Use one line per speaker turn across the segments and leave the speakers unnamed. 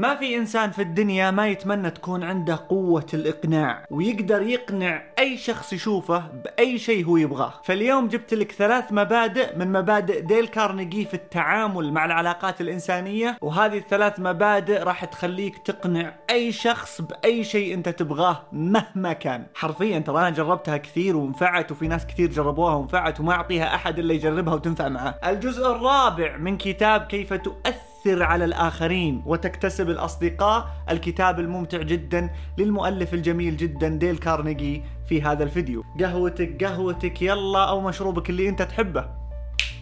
ما في إنسان في الدنيا ما يتمنى تكون عنده قوة الإقناع ويقدر يقنع أي شخص يشوفه بأي شيء هو يبغاه. فاليوم جبت لك ثلاث مبادئ من مبادئ ديل كارنيجي في التعامل مع العلاقات الإنسانية وهذه الثلاث مبادئ راح تخليك تقنع أي شخص بأي شيء أنت تبغاه مهما كان. حرفيا ترى أنا جربتها كثير ونفعت وفي ناس كثير جربوها ونفعت وما أعطيها أحد إلا يجربها وتنفع معه. الجزء الرابع من كتاب كيف تؤثر على الآخرين وتكتسب الأصدقاء. الكتاب الممتع جدا للمؤلف الجميل جدا ديل كارنيجي في هذا الفيديو. قهوتك قهوتك يلا أو مشروبك اللي أنت تحبه.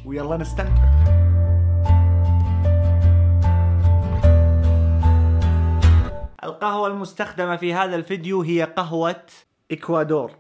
ويلا نستمتع. القهوة المستخدمة في هذا الفيديو هي قهوة إكوادور.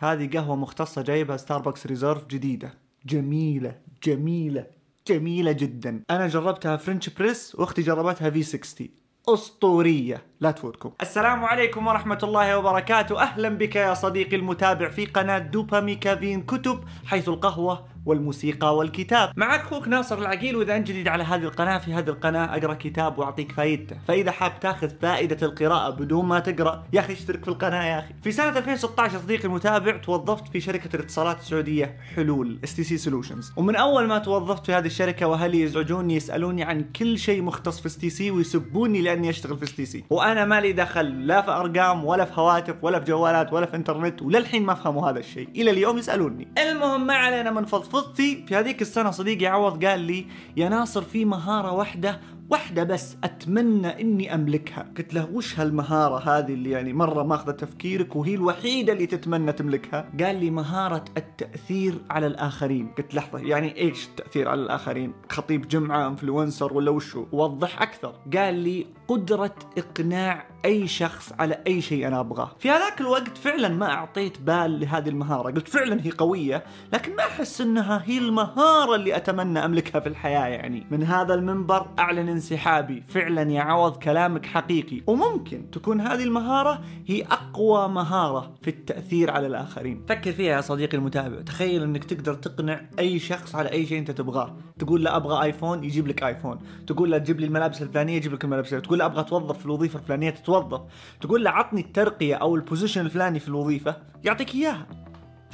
هذه قهوة مختصة جايبها ستاربكس ريزيرف جديدة. جميلة جميلة. جميلة جدا. أنا جربتها French press وأختي جربتها V60 أسطورية. لا تفوتكم. السلام عليكم ورحمة الله وبركاته. أهلا بك يا صديقي المتابع في قناة دوباميكافين كتب حيث القهوة والموسيقى والكتاب. معك أخوك ناصر العقيل وإذا أنت جديد على هذه القناة في هذه القناة أقرأ كتاب وأعطيك فائدته فإذا حاب تأخذ فائدة القراءة بدون ما تقرأ يا أخي اشترك في القناة يا أخي. في سنة 2016 صديقي المتابع توظفت في شركة الاتصالات السعودية حلول STC Solutions ومن أول ما توظفت في هذه الشركة وأهلي يزعجوني يسألوني عن كل شيء مختص في STC ويسبوني لأني أشتغل في STC وأنا مالي دخل لا في أرقام ولا في هواتف ولا في جوالات ولا في إنترنت وللحين ما فهموا هذا الشيء. إلى اليوم يسألوني. المهم ما علينا من فضفضتي في هذيك السنة صديقي عوض قال لي يا ناصر في مهارة واحدة واحدة بس أتمنى إني أملكها. قلت له وش هالمهارة هذه اللي يعني مرة ماخذة تفكيرك وهي الوحيدة اللي تتمنى تملكها؟ قال لي مهارة التأثير على الآخرين. قلت لحظة يعني إيش التأثير على الآخرين؟ خطيب جمعة انفلونسر ولا وشو؟ وضح أكثر. قال لي قدرة إقناع أي شخص على أي شيء أنا أبغاه. في هذاك الوقت فعلا ما أعطيت بال لهذه المهارة. قلت فعلا هي قوية لكن ما أحس أنها هي المهارة اللي أتمنى أملكها في الحياة يعني. من هذا المنبر أعلن انسحابي. فعلا يا عوض كلامك حقيقي. وممكن تكون هذه المهارة هي أقوى مهارة في التأثير على الآخرين. فكر فيها يا صديقي المتابع. تخيل أنك تقدر تقنع أي شخص على أي شيء أنت تبغاه. تقول له أبغى آيفون يجيب لك آيفون. تقول له تجيب لي الملابس الفلانية يجيب لك الملابس تقول له أبغى أتوظف في الوظيفة الفلانية تتوظف تقول له عطني الترقية أو البوزيشن الفلاني في الوظيفة يعطيك إياها.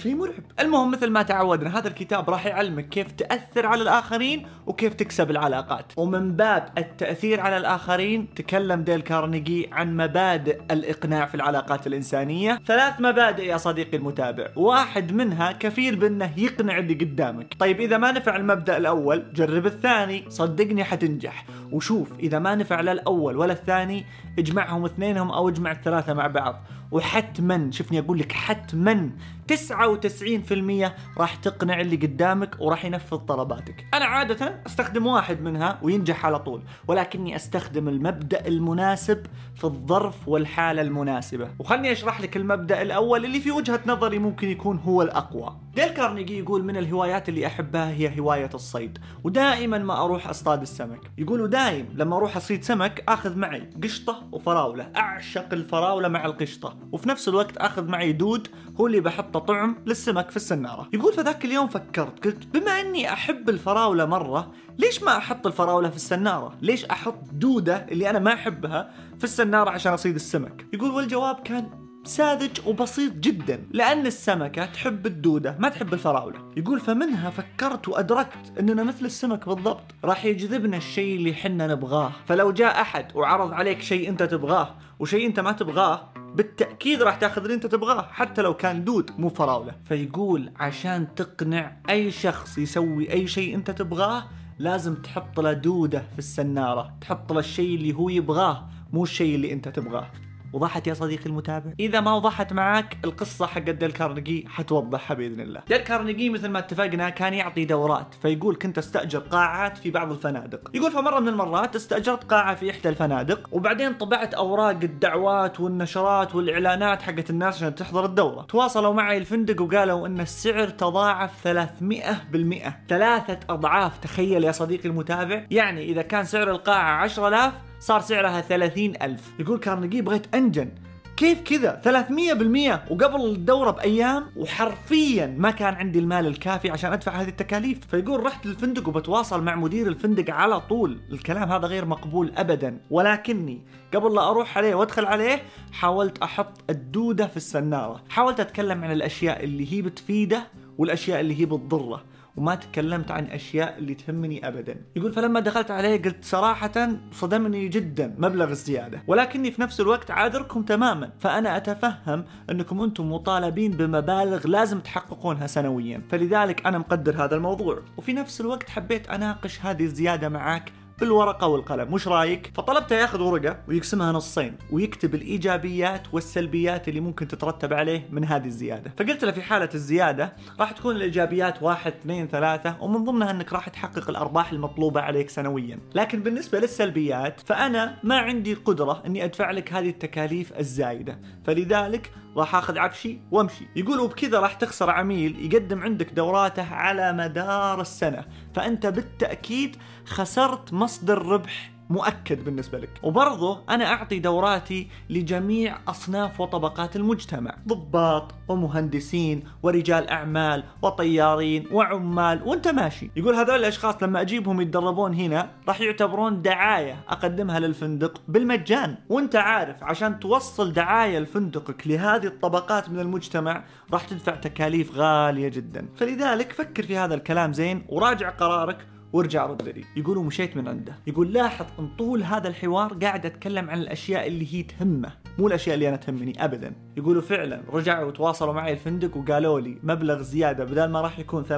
شيء مرعب. المهم مثل ما تعودنا هذا الكتاب راح يعلمك كيف تأثر على الآخرين وكيف تكسب العلاقات. ومن باب التأثير على الآخرين تكلم ديل كارنيجي عن مبادئ الإقناع في العلاقات الإنسانية. ثلاث مبادئ يا صديقي المتابع. واحد منها كفيل بأنه يقنع اللي قدامك. طيب إذا ما نفع المبدأ الأول جرب الثاني. صدقني حتنجح. وشوف إذا ما نفع لا الأول ولا الثاني اجمعهم اثنينهم أو اجمع الثلاثة مع بعض. وحتما شوفني أقول لك حتما 99% راح تقنع اللي قدامك وراح ينفذ طلباتك. أنا عادة أستخدم واحد منها وينجح على طول ولكني أستخدم المبدأ المناسب في الظرف والحالة المناسبة. وخلني أشرح لك المبدأ الأول اللي في وجهة نظري ممكن يكون هو الأقوى. ديل كارنيجي يقول من الهوايات اللي أحبها هي هواية الصيد ودائما ما أروح أصطاد السمك. يقولوا دايم لما أروح أصيد سمك آخذ معي قشطة وفراولة أعشق الفراولة مع القشطة. وفي نفس الوقت أخذ معي دود هو اللي بحطه طعم للسمك في السنارة. يقول فذاك اليوم فكرت قلت بما إني أحب الفراولة مرة ليش ما أحط الفراولة في السنارة؟ ليش أحط دودة اللي أنا ما أحبها في السنارة عشان أصيد السمك؟ يقول والجواب كان ساذج وبسيط جدا لأن السمكة تحب الدودة ما تحب الفراولة. يقول فمنها فكرت وأدركت أننا مثل السمك بالضبط راح يجذبنا الشيء اللي حنا نبغاه. فلو جاء أحد وعرض عليك شيء أنت تبغاه وشيء أنت ما تبغاه بالتأكيد راح تاخذ اللي انت تبغاه حتى لو كان دود مو فراولة. فيقول عشان تقنع أي شخص يسوي أي شيء أنت تبغاه لازم تحط له دودة في السنارة تحط له الشيء اللي هو يبغاه مو الشيء اللي أنت تبغاه. وضحت يا صديقي المتابع؟ إذا ما وضحت معك القصة حق ديل كارنيجي حتوضحها بإذن الله. ديل كارنيجي مثل ما اتفقنا كان يعطي دورات فيقول كنت أستأجر قاعات في بعض الفنادق. يقول فمرة من المرات استأجرت قاعة في إحدى الفنادق وبعدين طبعت أوراق الدعوات والنشرات والإعلانات حقت الناس عشان تحضر الدورة. تواصلوا معي الفندق وقالوا إن السعر تضاعف 300% ثلاثة أضعاف تخيل يا صديقي المتابع. يعني إذا كان سعر القاعة 10000 صار سعرها 30 ألف. يقول كارنيجي بغيت أنجن. كيف كذا؟ 300% وقبل الدورة بأيام وحرفيا ما كان عندي المال الكافي عشان أدفع هذه التكاليف. فيقول رحت للفندق وبتواصل مع مدير الفندق على طول. الكلام هذا غير مقبول أبدا. ولكني قبل لا أروح عليه وأدخل عليه حاولت أحط الدودة في السنارة. حاولت أتكلم عن الأشياء اللي هي بتفيده والأشياء اللي هي بتضره. وما تكلمت عن أشياء اللي تهمني ابدا. يقول فلما دخلت عليه قلت صراحة صدمني جدا مبلغ الزيادة. ولكني في نفس الوقت عاذركم تماما. فأنا أتفهم أنكم أنتم مطالبين بمبالغ لازم تحققونها سنويا. فلذلك أنا مقدر هذا الموضوع. وفي نفس الوقت حبيت أناقش هذه الزيادة معك بالورقة والقلم. وش رايك؟ فطلبته ياخذ ورقة ويقسمها نصين ويكتب الإيجابيات والسلبيات اللي ممكن تترتب عليه من هذه الزيادة. فقلت له في حالة الزيادة راح تكون الإيجابيات واحد اثنين ثلاثة ومن ضمنها أنك راح تحقق الأرباح المطلوبة عليك سنويا. لكن بالنسبة للسلبيات فأنا ما عندي قدرة أني أدفع لك هذه التكاليف الزايدة. فلذلك راح آخذ عفشي وامشي. يقول وبكذا راح تخسر عميل يقدم عندك دوراته على مدار السنة. فأنت بالتأكيد خسرت مصدر ربح مؤكد بالنسبة لك. وبرضه أنا أعطي دوراتي لجميع أصناف وطبقات المجتمع. ضباط ومهندسين ورجال أعمال وطيارين وعمال وأنت ماشي. يقول هذول الأشخاص لما أجيبهم يتدربون هنا راح يعتبرون دعاية أقدمها للفندق بالمجان. وأنت عارف عشان توصل دعاية لفندقك لهذه الطبقات من المجتمع راح تدفع تكاليف غالية جدا. فلذلك فكر في هذا الكلام زين وراجع قرارك وارجع رد لي يقولوا مشيت من عنده. يقول لاحظ أن طول هذا الحوار قاعد أتكلم عن الأشياء اللي هي تهمه مو الأشياء اللي أنا تهمني ابدا. يقولوا فعلا رجعوا وتواصلوا معي الفندق وقالوا لي مبلغ زيادة بدل ما راح يكون 300%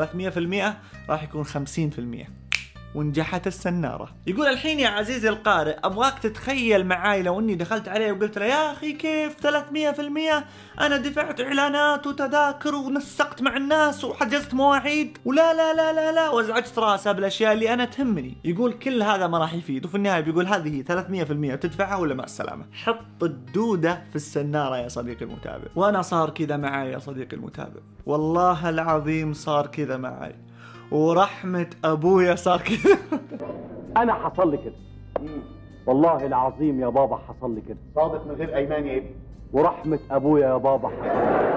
راح يكون 50% ونجحت السنارة. يقول الحين يا عزيزي القارئ أبغاك تتخيل معاي لو أني دخلت عليه وقلت له يا أخي كيف؟ 300% أنا دفعت إعلانات وتذاكر ونسقت مع الناس وحجزت مواعيد. ولا لا لا لا لا وازعجت رأسه بالأشياء اللي أنا تهمني. يقول كل هذا ما راح يفيد وفي النهاية بيقول هذه 300% تدفعها ولا مع السلامة؟ حط الدودة في السنارة يا صديقي المتابع. وأنا صار كذا معاي يا صديقي المتابع. والله العظيم صار كذا معاي. ورحمة أبويا صار كذا
أنا حصل لي كده. والله العظيم يا بابا حصل لي كده.
صادق من غير أيمان يا ابني.
ورحمة أبويا يا بابا حصل لي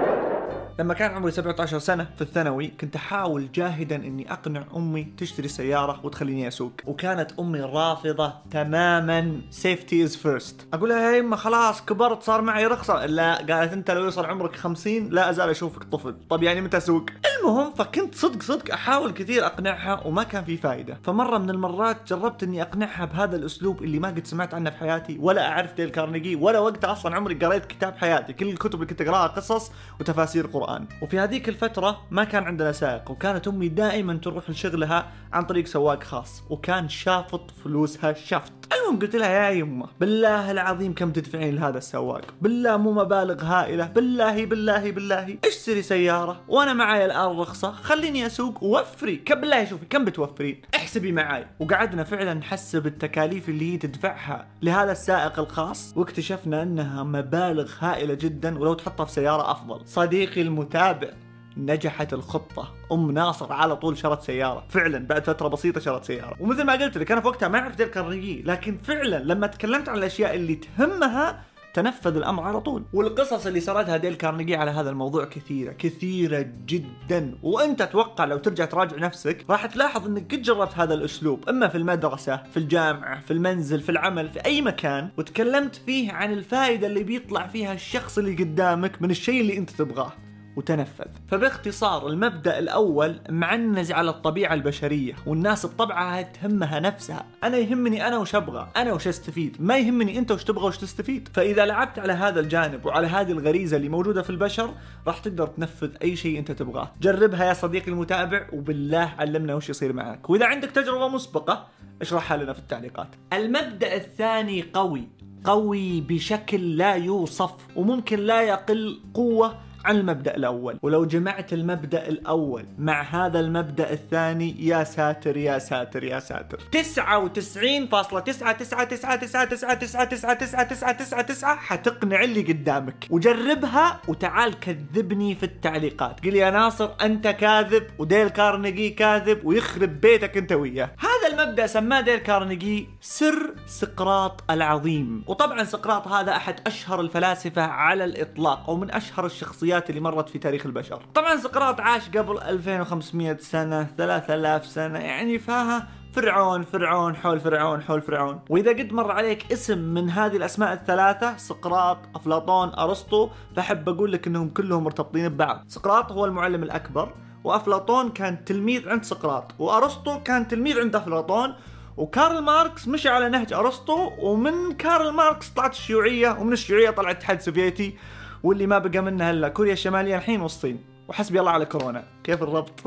لما كان عمري 17 سنة في الثانوي كنت أحاول جاهدا إني أقنع أمي تشتري سيارة وتخليني أسوق. وكانت أمي رافضة تماما. safety is first أقول لها يا يما خلاص كبرت صار معي رخصة. لا. قالت أنت لو يوصل عمرك 50 لا أزال أشوفك طفل. طب يعني متى أسوق؟ المهم فكنت صدق صدق أحاول كثير أقنعها وما كان في فايدة. فمرة من المرات جربت إني أقنعها بهذا الأسلوب اللي ما قد سمعت عنه في حياتي ولا أعرف ديل كارنيجي ولا وقتها أصلا عمري قريت كتاب حياتي. كل الكتب اللي كنت أقرأها قصص وتفاسير قرآن. وفي هذيك الفترة ما كان عندنا سائق وكانت أمي دائما تروح لشغلها عن طريق سواق خاص وكان شافط فلوسها شفط المهم قلت لها يا يمه. بالله العظيم كم تدفعين لهذا السواق؟ بالله مو مبالغ هائلة. بالله بالله بالله. اشتري سيارة؟ وأنا معي الان رخصة خليني أسوق ووفري كم بالله شوفي كم بتوفرين؟ احسبي معي وقعدنا فعلا نحسب التكاليف اللي هي تدفعها لهذا السائق الخاص. واكتشفنا إنها مبالغ هائلة جدا ولو تحطها في سيارة أفضل. صديقي المتابع. نجحت الخطة. أم ناصر على طول شرت سيارة. فعلا بعد فترة بسيطة شرت سيارة. ومثل ما قلت لك أنا في وقتها ما ديل كارنيجي لكن فعلا لما تكلمت عن الأشياء اللي تهمها تنفذ الأمر على طول. والقصص اللي سردها ديل كارنيجي على هذا الموضوع كثيرة كثيرة جدا. وأنت أتوقع لو ترجع تراجع نفسك راح تلاحظ إنك قد جربت هذا الأسلوب. أما في المدرسة في الجامعة في المنزل في العمل في أي مكان وتكلمت فيه عن الفائدة اللي بيطلع فيها الشخص اللي قدامك من الشيء اللي أنت تبغاه. وتنفذ. فباختصار المبدأ الأول معنز على الطبيعة البشرية والناس بطبعها تهمها نفسها. أنا يهمني أنا وش أبغى؟ أنا وش أستفيد؟ ما يهمني أنت وش تبغى وش تستفيد. فإذا لعبت على هذا الجانب وعلى هذه الغريزة اللي موجودة في البشر راح تقدر تنفذ أي شيء أنت تبغاه. جربها يا صديقي المتابع وبالله علمنا وش يصير معك. وإذا عندك تجربة مسبقة اشرحها لنا في التعليقات. المبدأ الثاني قوي قوي بشكل لا يوصف وممكن لا يقل قوة عن المبدأ الأول ولو جمعت المبدأ الأول مع هذا المبدأ الثاني يا ساتر يا ساتر يا ساتر 99.99999999999 حتقنع اللي قدامك وجربها وتعال كذبني في التعليقات قل يا ناصر أنت كاذب وديل كارنيجي كاذب ويخرب بيتك أنت وياه هذا المبدأ سماه ديل كارنيجي سر سقراط العظيم وطبعا سقراط هذا أحد أشهر الفلاسفة على الإطلاق ومن أشهر الشخصيات اللي مرت في تاريخ البشر. طبعا سقراط عاش قبل 2500 سنة 3000 سنة يعني فاها فرعون فرعون حول فرعون حول فرعون. وإذا قد مر عليك اسم من هذه الأسماء الثلاثة سقراط أفلاطون أرسطو فأحب أقول لك إنهم كلهم مرتبطين ببعض. سقراط هو المعلم الأكبر وأفلاطون كان تلميذ عند سقراط وأرسطو كان تلميذ عند أفلاطون وكارل ماركس مشى على نهج أرسطو ومن كارل ماركس طلعت الشيوعية ومن الشيوعية طلع الاتحاد السوفيتي. واللي ما بقى منها إلا كوريا الشمالية الحين والصين. وحسبي الله على كورونا. كيف الربط؟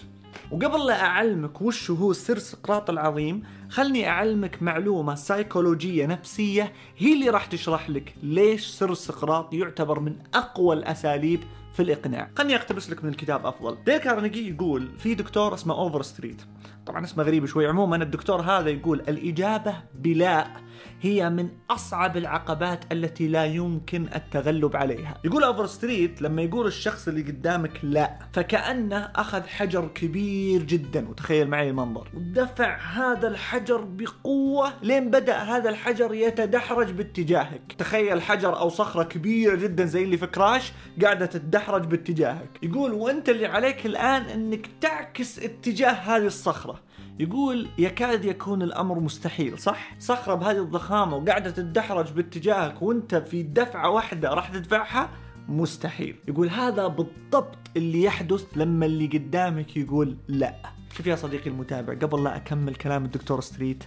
وقبل لا أعلمك وش هو سر سقراط العظيم خلني أعلمك معلومة سيكولوجية نفسية هي اللي راح تشرح لك ليش سر سقراط يعتبر من أقوى الأساليب في الإقناع. خلني أقتبس لك من الكتاب أفضل. ديل كارنيجي يقول في دكتور اسمه أوفر ستريت. طبعا اسمه غريب شوي عموما الدكتور هذا يقول الإجابة بلا هي من أصعب العقبات التي لا يمكن التغلب عليها. يقول أوفر ستريت لما يقول الشخص اللي قدامك لا. فكأنه أخذ حجر كبير جدا. وتخيل معي المنظر. ودفع هذا الحجر بقوة لين بدأ هذا الحجر يتدحرج باتجاهك. تخيل حجر أو صخرة كبيرة جدا زي اللي في كراش قاعدة تتدحرج باتجاهك. يقول وأنت اللي عليك الآن إنك تعكس اتجاه هذه الصخرة. يقول يكاد يكون الأمر مستحيل صح؟ صخرة بهذه الضخامة وقاعدة تتدحرج باتجاهك وأنت في دفعة واحدة راح تدفعها مستحيل يقول هذا بالضبط اللي يحدث لما اللي قدامك يقول لا شوف يا صديقي المتابع قبل لا أكمل كلام الدكتور ستريت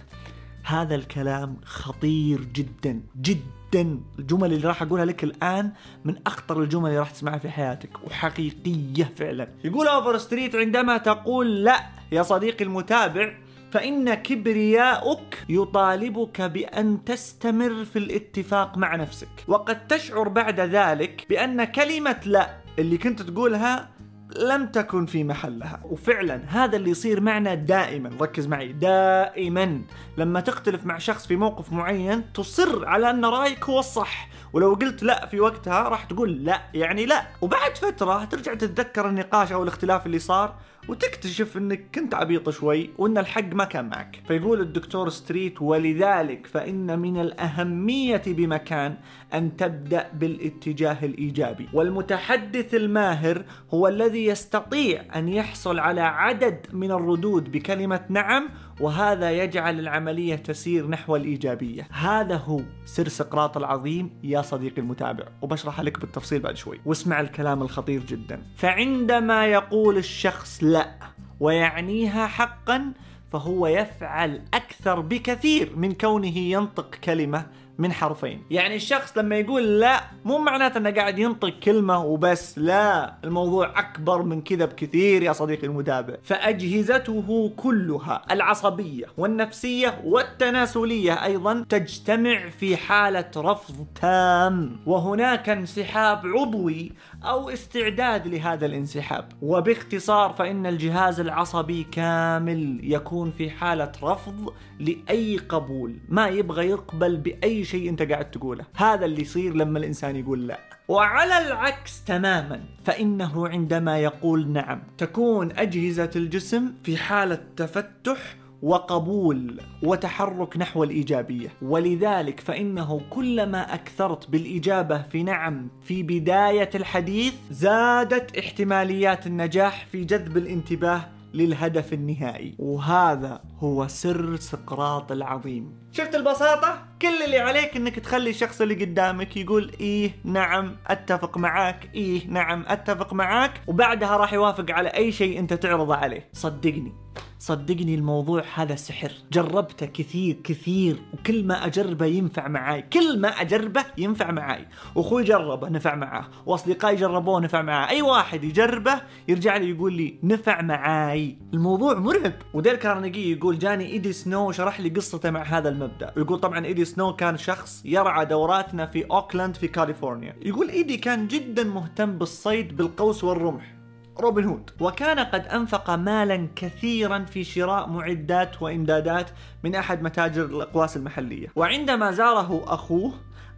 هذا الكلام خطير جدا جدا. الجمل اللي راح أقولها لك الآن من أخطر الجمل اللي راح تسمعها في حياتك وحقيقية فعلا. يقول أوفر ستريت عندما تقول لا يا صديقي المتابع فإن كبرياؤك يطالبك بأن تستمر في الاتفاق مع نفسك. وقد تشعر بعد ذلك بأن كلمة لا اللي كنت تقولها لم تكن في محلها. وفعلا هذا اللي يصير معنا دائما. ركز معي. دائما لما تختلف مع شخص في موقف معين تصر على أن رأيك هو الصح. ولو قلت لا في وقتها راح تقول لا يعني لا. وبعد فترة ترجع تتذكر النقاش أو الاختلاف اللي صار وتكتشف إنك كنت عبيط شوي وإن الحق ما كان معك. فيقول الدكتور ستريت ولذلك فإن من الأهمية بمكان أن تبدأ بالاتجاه الإيجابي. والمتحدث الماهر هو الذي يستطيع أن يحصل على عدد من الردود بكلمة نعم وهذا يجعل العملية تسير نحو الإيجابية. هذا هو سر سقراط العظيم يا صديقي المتابع وبشرح لك بالتفصيل بعد شوي. واسمع الكلام الخطير جدا. فعندما يقول الشخص لا ويعنيها حقا فهو يفعل أكثر بكثير من كونه ينطق كلمة من حرفين. يعني الشخص لما يقول لا مو معناته إنه قاعد ينطق كلمة وبس لا الموضوع أكبر من كذا بكثير يا صديقي المتابع. فأجهزته كلها العصبية والنفسية والتناسلية أيضا تجتمع في حالة رفض تام. وهناك انسحاب عضوي أو استعداد لهذا الانسحاب. وباختصار فإن الجهاز العصبي كامل يكون في حالة رفض لأي قبول. ما يبغى يقبل بأي شيء أنت قاعد تقوله. هذا اللي يصير لما الإنسان يقول لا. وعلى العكس تماما فإنه عندما يقول نعم تكون أجهزة الجسم في حالة تفتح وقبول وتحرك نحو الإيجابية. ولذلك فإنه كلما أكثرت بالإجابة في نعم في بداية الحديث زادت احتماليات النجاح في جذب الانتباه للهدف النهائي. وهذا هو سر سقراط العظيم. شفت البساطة؟ كل اللي عليك إنك تخلي الشخص اللي قدامك يقول إيه نعم أتفق معاك إيه نعم أتفق معاك وبعدها راح يوافق على أي شيء أنت تعرضه عليه. صدقني صدقني الموضوع هذا سحر. جربته كثير كثير وكل ما أجربه ينفع معاي. كل ما أجربه ينفع معاي. وأخوي جربه نفع معاه. وأصدقائي جربوه نفع معاه. أي واحد يجربه يرجع لي يقول لي نفع معاي. الموضوع مرعب. وديل كارنيجي يقول يقول جاني إيدي سنو وشرح لي قصته مع هذا المبدأ. ويقول طبعا إيدي سنو كان شخص يرعى دوراتنا في أوكلاند في كاليفورنيا. يقول إيدي كان جدا مهتم بالصيد بالقوس والرمح. روبن هود. وكان قد أنفق مالا كثيرا في شراء معدات وإمدادات من أحد متاجر الأقواس المحلية. وعندما زاره أخوه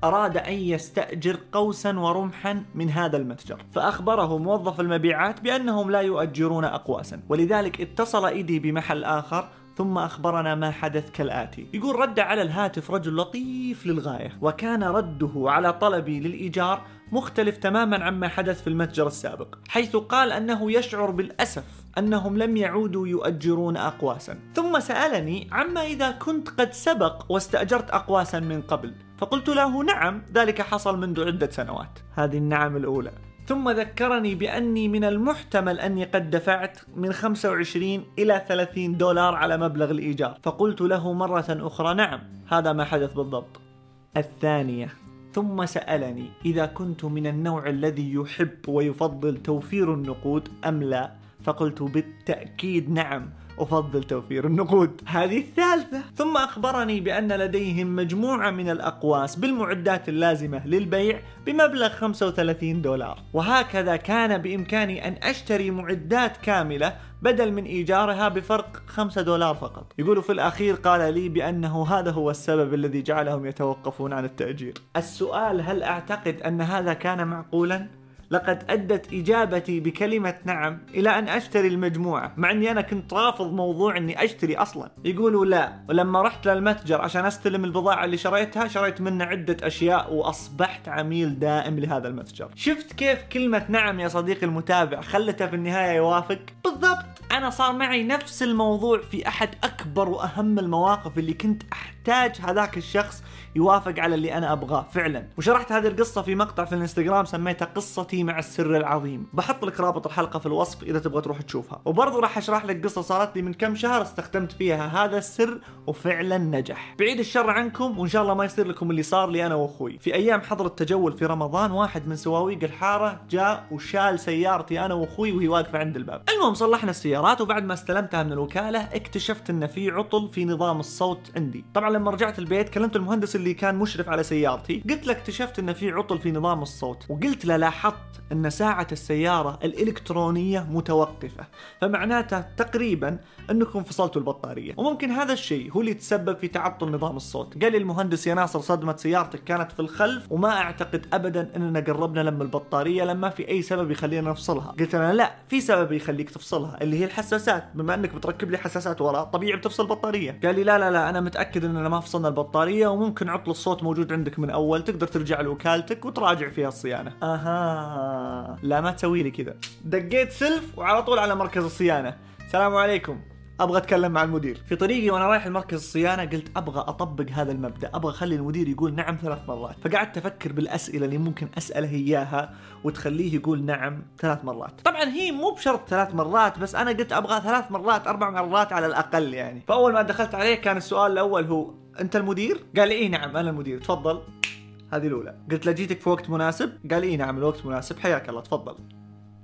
أراد أن يستأجر قوسا ورمحا من هذا المتجر. فأخبره موظف المبيعات بأنهم لا يؤجرون أقواسا. ولذلك اتصل إيدي بمحل آخر ثم أخبرنا ما حدث كالآتي. يقول رد على الهاتف رجل لطيف للغاية وكان رده على طلبي للإيجار مختلف تماما عما حدث في المتجر السابق حيث قال أنه يشعر بالأسف أنهم لم يعودوا يؤجرون أقواسا. ثم سألني عما إذا كنت قد سبق واستأجرت أقواسا من قبل فقلت له نعم ذلك حصل منذ عدة سنوات. هذه النعم الأولى. ثم ذكرني بأني من المحتمل أني قد دفعت من 25 إلى 30 دولار على مبلغ الإيجار. فقلت له مرة أخرى نعم هذا ما حدث بالضبط. الثانية ثم سألني إذا كنت من النوع الذي يحب ويفضل توفير النقود أم لا؟ فقلت بالتأكيد نعم. أفضل توفير النقود. هذه الثالثة. ثم أخبرني بأن لديهم مجموعة من الأقواس بالمعدات اللازمة للبيع بمبلغ 35 دولار. وهكذا كان بإمكاني أن أشتري معدات كاملة بدل من إيجارها بفرق 5 دولار فقط. يقول في الأخير قال لي بأنه هذا هو السبب الذي جعلهم يتوقفون عن التأجير. السؤال هل أعتقد أن هذا كان معقولا؟ لقد أدت إجابتي بكلمة نعم إلى أن أشتري المجموعة مع أني أنا كنت رافض موضوع أني أشتري أصلا. يقولوا لا ولما رحت للمتجر عشان أستلم البضاعة اللي شريتها شريت منه عدة أشياء وأصبحت عميل دائم لهذا المتجر. شفت كيف كلمة نعم يا صديقي المتابع خلته في النهاية يوافق؟ بالضبط. أنا صار معي نفس الموضوع في أحد أكبر وأهم المواقف اللي كنت أحتاج هذاك الشخص يوافق على اللي أنا أبغاه فعلا. وشرحت هذه القصة في مقطع في الإنستغرام سميتها قصتي مع السر العظيم. بحط لك رابط الحلقة في الوصف إذا تبغى تروح تشوفها. وبرضه راح أشرح لك قصة صارت لي من كم شهر استخدمت فيها هذا السر وفعلا نجح. بعيد الشر عنكم وإن شاء الله ما يصير لكم اللي صار لي أنا وأخوي. في أيام حظر التجول في رمضان واحد من سواويق الحارة جاء وشال سيارتي أنا وأخوي وهي واقفة عند الباب. المهم صلحنا السيارات وبعد ما استلمتها من الوكالة اكتشفت إن في عطل في نظام الصوت عندي. طبعا لما رجعت البيت كلمت المهندس اللي كان مشرف على سيارتي. قلت له اكتشفت إن في عطل في نظام الصوت وقلت له لاحظت إن ساعة السيارة الإلكترونية متوقفة. فمعناتها تقريبا إنكم فصلتوا البطارية. وممكن هذا الشيء هو اللي تسبب في تعطل نظام الصوت. قال لي المهندس يا ناصر صدمة سيارتك كانت في الخلف وما أعتقد ابدا إننا قربنا لما البطارية لما في أي سبب يخلينا نفصلها. قلت له لا في سبب يخليك تفصلها اللي هي الحساسات بما إنك بتركب لي حساسات ورا طبيعي بتفصل البطارية. قال لي لا لا لا أنا متأكد اننا ما فصلنا البطارية وممكن عطل الصوت موجود عندك من أول تقدر ترجع لوكالتك وتراجع فيها الصيانة. أها لا ما تسوي لي كذا. دقيت سلف وعلى طول على مركز الصيانة. السلام عليكم. أبغى أتكلم مع المدير. في طريقي وأنا رايح لمركز الصيانة قلت أبغى أطبق هذا المبدأ أبغى أخلي المدير يقول نعم ثلاث مرات. فقعدت أفكر بالأسئلة اللي ممكن أسأله إياها وتخليه يقول نعم ثلاث مرات. طبعا هي مو بشرط ثلاث مرات بس أنا قلت أبغى ثلاث مرات أربع مرات على الأقل يعني. فأول ما دخلت عليه كان السؤال الأول هو أنت المدير؟ قال لي إي نعم أنا المدير. تفضل. هذه الأولى. قلت له جيتك في وقت مناسب؟ قال إي نعم الوقت مناسب. حياك الله تفضل.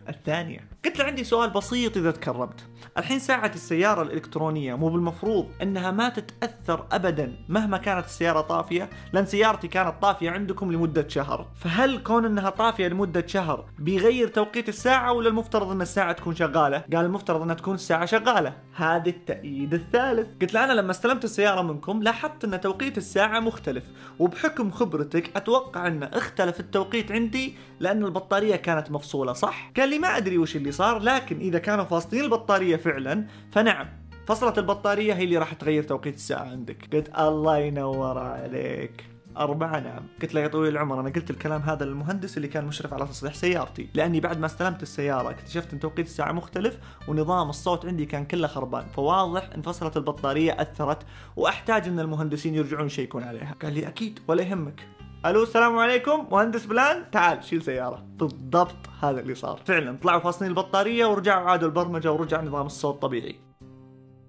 الثانية. قلت له عندي سؤال بسيط إذا تكرمت. الحين ساعة السيارة الإلكترونية مو بالمفروض أنها ما تتأثر أبدا مهما كانت السيارة طافية لأن سيارتي كانت طافية عندكم لمدة شهر. فهل كون أنها طافية لمدة شهر بيغير توقيت الساعة ولا المفترض أن الساعة تكون شغالة؟ قال المفترض أنها تكون الساعة شغالة. هذا التأييد الثالث. قلت له أنا لما استلمت السيارة منكم لاحظت أن توقيت الساعة مختلف وبحكم خبرتك أتوقع أن اختلف التوقيت عندي لأن البطارية كانت مفصولة صح؟ قال لي ما أدري وش اللي صار لكن إذا كانوا فاصلين البطارية فعلا فنعم فصلت البطارية هي اللي راح تغير توقيت الساعة عندك. قلت الله ينور عليك. أربعة نعم. قلت له يا طويل العمر أنا قلت الكلام هذا للمهندس اللي كان مشرف على تصليح سيارتي لأني بعد ما استلمت السيارة اكتشفت أن توقيت الساعة مختلف ونظام الصوت عندي كان كله خربان. فواضح أن فصلت البطارية أثرت وأحتاج أن المهندسين يرجعون يشيكون عليها. قال لي أكيد ولا يهمك. ألو السلام عليكم. مهندس بلان تعال شيل سيارة. بالضبط هذا اللي صار. فعلا طلعوا فاصلين البطارية ورجعوا عادوا البرمجة ورجع نظام الصوت طبيعي.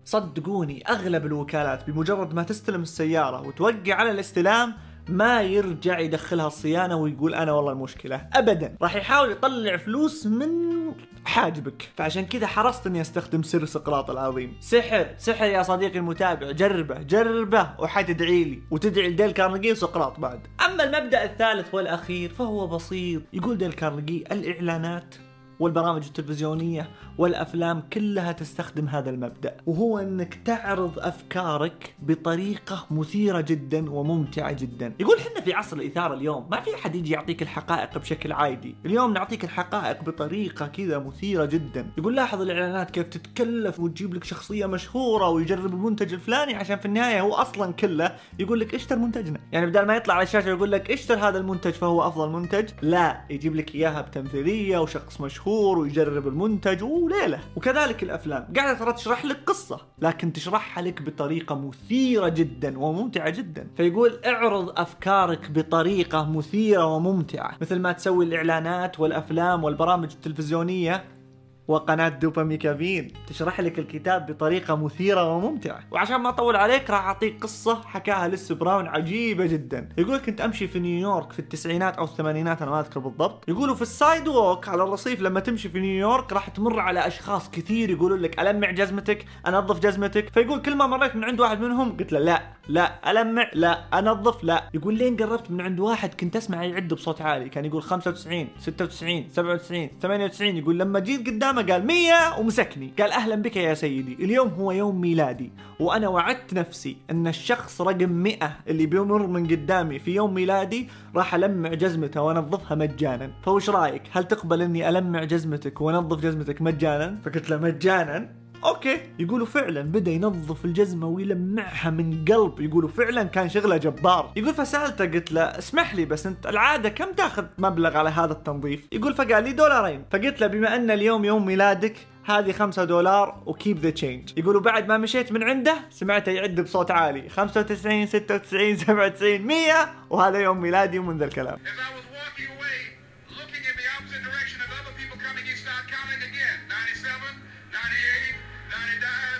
صدقوني أغلب الوكالات بمجرد ما تستلم السيارة وتوقع على الاستلام ما يرجع يدخلها الصيانة ويقول أنا والله المشكلة. أبدا. راح يحاول يطلع فلوس من حاجبك. فعشان كذا حرصت إني أستخدم سر سقراط العظيم. سحر. سحر يا صديقي المتابع. جربه. جربه وحتدعي لي. وتدعي لديل كارنيجي وسقراط بعد. أما المبدأ الثالث والأخير فهو بسيط. يقول ديل كارنيجي الإعلانات والبرامج التلفزيونية والأفلام كلها تستخدم هذا المبدأ وهو أنك تعرض أفكارك بطريقة مثيرة جدا وممتعة جدا. يقول حنا في عصر الإثارة اليوم ما في أحد يجي يعطيك الحقائق بشكل عادي. اليوم نعطيك الحقائق بطريقة كذا مثيرة جدا. يقول لاحظ الإعلانات كيف تتكلف وتجيب لك شخصية مشهورة ويجرب المنتج الفلاني عشان في النهاية هو أصلا كله يقول لك اشتر منتجنا. يعني بدل ما يطلع على الشاشة ويقول لك اشتر هذا المنتج فهو أفضل منتج لا يجيب لك إياها بتمثيلية وشخص مشهور مشهور ويجرب المنتج وليلة. وكذلك الأفلام. قاعدة ترى تشرح لك قصة لكن تشرحها لك بطريقة مثيرة جدا وممتعة جدا. فيقول اعرض أفكارك بطريقة مثيرة وممتعة. مثل ما تسوي الإعلانات والأفلام والبرامج التلفزيونية وقناة دوباميكافين تشرح لك الكتاب بطريقة مثيرة وممتعة. وعشان ما أطول عليك راح أعطيك قصة حكاها لس براون عجيبة جدا. يقول كنت أمشي في نيويورك في التسعينات أو الثمانينات أنا ما أذكر بالضبط. يقولوا في ال sidewalk على الرصيف لما تمشي في نيويورك راح تمر على أشخاص كثير يقولون لك ألمع جزمتك أنظف جزمتك. فيقول كل ما مريت من عند واحد منهم قلت له لا لا ألمع لا أنظف لا. يقول لين قربت من عند واحد كنت أسمع يعد بصوت عالي. كان يقول 95 96 97 98 يقول لما جيت قدام قدامه قال مية ومسكني. قال أهلا بك يا سيدي. اليوم هو يوم ميلادي وأنا وعدت نفسي أن الشخص رقم مئة اللي بيمر من قدامي في يوم ميلادي راح ألمع جزمته وأنظفها مجانا. فوش رأيك؟ هل تقبل أني ألمع جزمتك وأنظف جزمتك مجانا؟ فقلت له مجانا. أوكي يقولوا فعلا بدأ ينظف الجزمة ويلمعها من قلب. يقولوا فعلا كان شغله جبار. يقول فسألته قلت له اسمح لي بس انت العادة كم تاخذ مبلغ على هذا التنظيف؟ يقول فقال لي دولارين. فقلت له بما أن اليوم يوم ميلادك هذه خمسة دولار و keep the change. يقولوا بعد ما مشيت من عنده سمعته يعد بصوت عالي. 95 96 97 100 وهذا يوم ميلادي ومن ذا الكلام.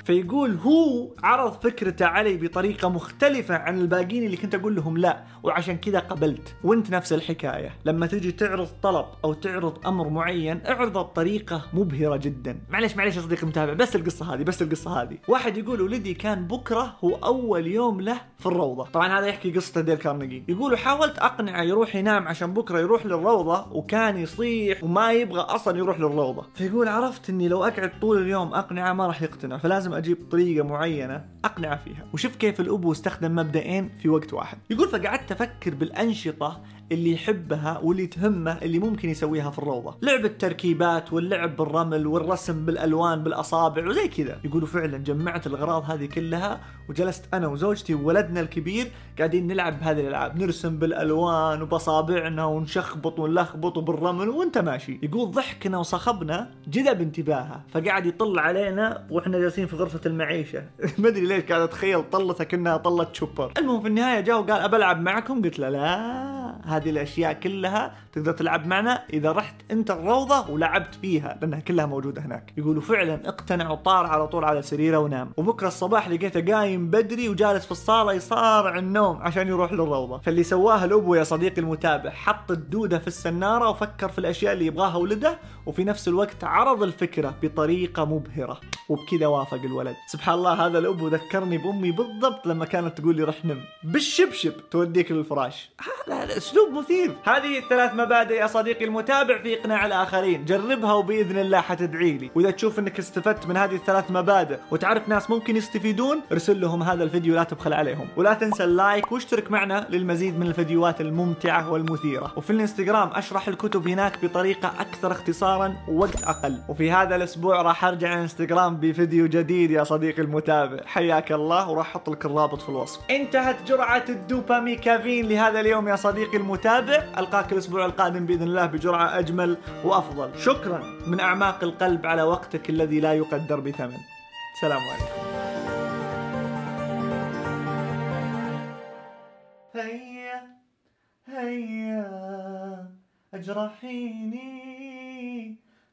فيقول هو عرض فكرته علي بطريقة مختلفة عن الباقيين اللي كنت أقول لهم لا وعشان كذا قبلت. وأنت نفس الحكاية. لما تجي تعرض طلب أو تعرض أمر معين اعرضه بطريقة مبهرة جدا. معلش معلش يا صديقي المتابع بس القصة هذه بس القصة هذه. واحد يقول ولدي كان بكرة هو أول يوم له في الروضة. طبعا هذا يحكي قصة ديل كارنيجي. يقولوا حاولت أقنعه يروح ينام عشان بكرة يروح للروضة وكان يصيح وما يبغى أصلا يروح للروضة. فيقول عرفت إني لو أقعد طول اليوم أقنعه ما راح يقتنع فلازم أجيب طريقة معينة أقنعه فيها. وشوف كيف الأبو استخدم مبدئين في وقت واحد. يقول فقعدت أفكر بالأنشطة اللي يحبها واللي تهمه اللي ممكن يسويها في الروضة. لعب التركيبات واللعب بالرمل والرسم بالألوان بالأصابع وزي كذا. يقولوا فعلا جمعت الأغراض هذه كلها وجلست أنا وزوجتي وولدنا الكبير قاعدين نلعب بهذه الألعاب. نرسم بالألوان وباصابعنا ونشخبط ونلخبط بالرمل وانت ماشي. يقول ضحكنا وصخبنا جذب انتباهه. فقعد يطل علينا وإحنا جالسين في غرفة المعيشة. ما أدري ليش قاعد أتخيل طلته كأنها طله شوبر. المهم في النهاية جاء وقال أبى ألعب معكم؟ قلت له لا. هذه الأشياء كلها تقدر تلعب معنا إذا رحت أنت الروضة ولعبت فيها لأنها كلها موجودة هناك. يقولوا فعلا اقتنع وطار على طول على سريره ونام. وبكرة الصباح لقيته قايم بدري وجالس في الصالة يصارع النوم عشان يروح للروضة. فاللي سواه الأبو يا صديقي المتابع حط الدودة في السنارة وفكر في الأشياء اللي يبغاها ولده وفي نفس الوقت عرض الفكرة بطريقة مبهرة. وبكذا وافق الولد. سبحان الله هذا الأبو ذكرني بأمي بالضبط لما كانت تقول لي رح نم. بالشبشب توديك للفراش. هذا أسلوب مثير. هذه الثلاث مبادئ يا صديقي المتابع في إقناع الآخرين. جربها وبإذن الله حتدعي لي. وإذا تشوف إنك استفدت من هذه الثلاث مبادئ وتعرف ناس ممكن يستفيدون ارسل لهم هذا الفيديو لا تبخل عليهم. ولا تنسى اللايك واشترك معنا للمزيد من الفيديوهات الممتعة والمثيرة. وفي الإنستغرام أشرح الكتب هناك بطريقة أكثر اختصارا ووقت أقل. وفي هذا الأسبوع راح أرجع الانستغرام بفيديو جديد يا صديقي المتابع. حياك الله وراح أحط لك الرابط في الوصف. انتهت جرعة الدوباميكافين لهذا اليوم يا صديقي المتابع ألقاك الأسبوع القادم بإذن الله بجرعة أجمل وأفضل. شكرا. من أعماق القلب على وقتك الذي لا يقدر بثمن. سلام عليكم. هيا هيا أجرحيني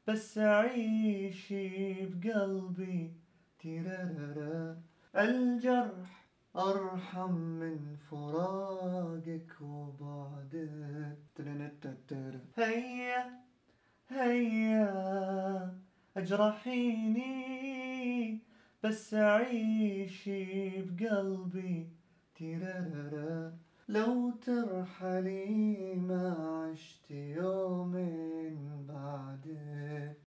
بس عيشي بقلبي. تيرارارا. الجرح أرحم من فراقك وبعدك هيا هيا أجرحيني بس عيشي بقلبي. تيرارارا. لو ترحلي ما عشت يوم بعدك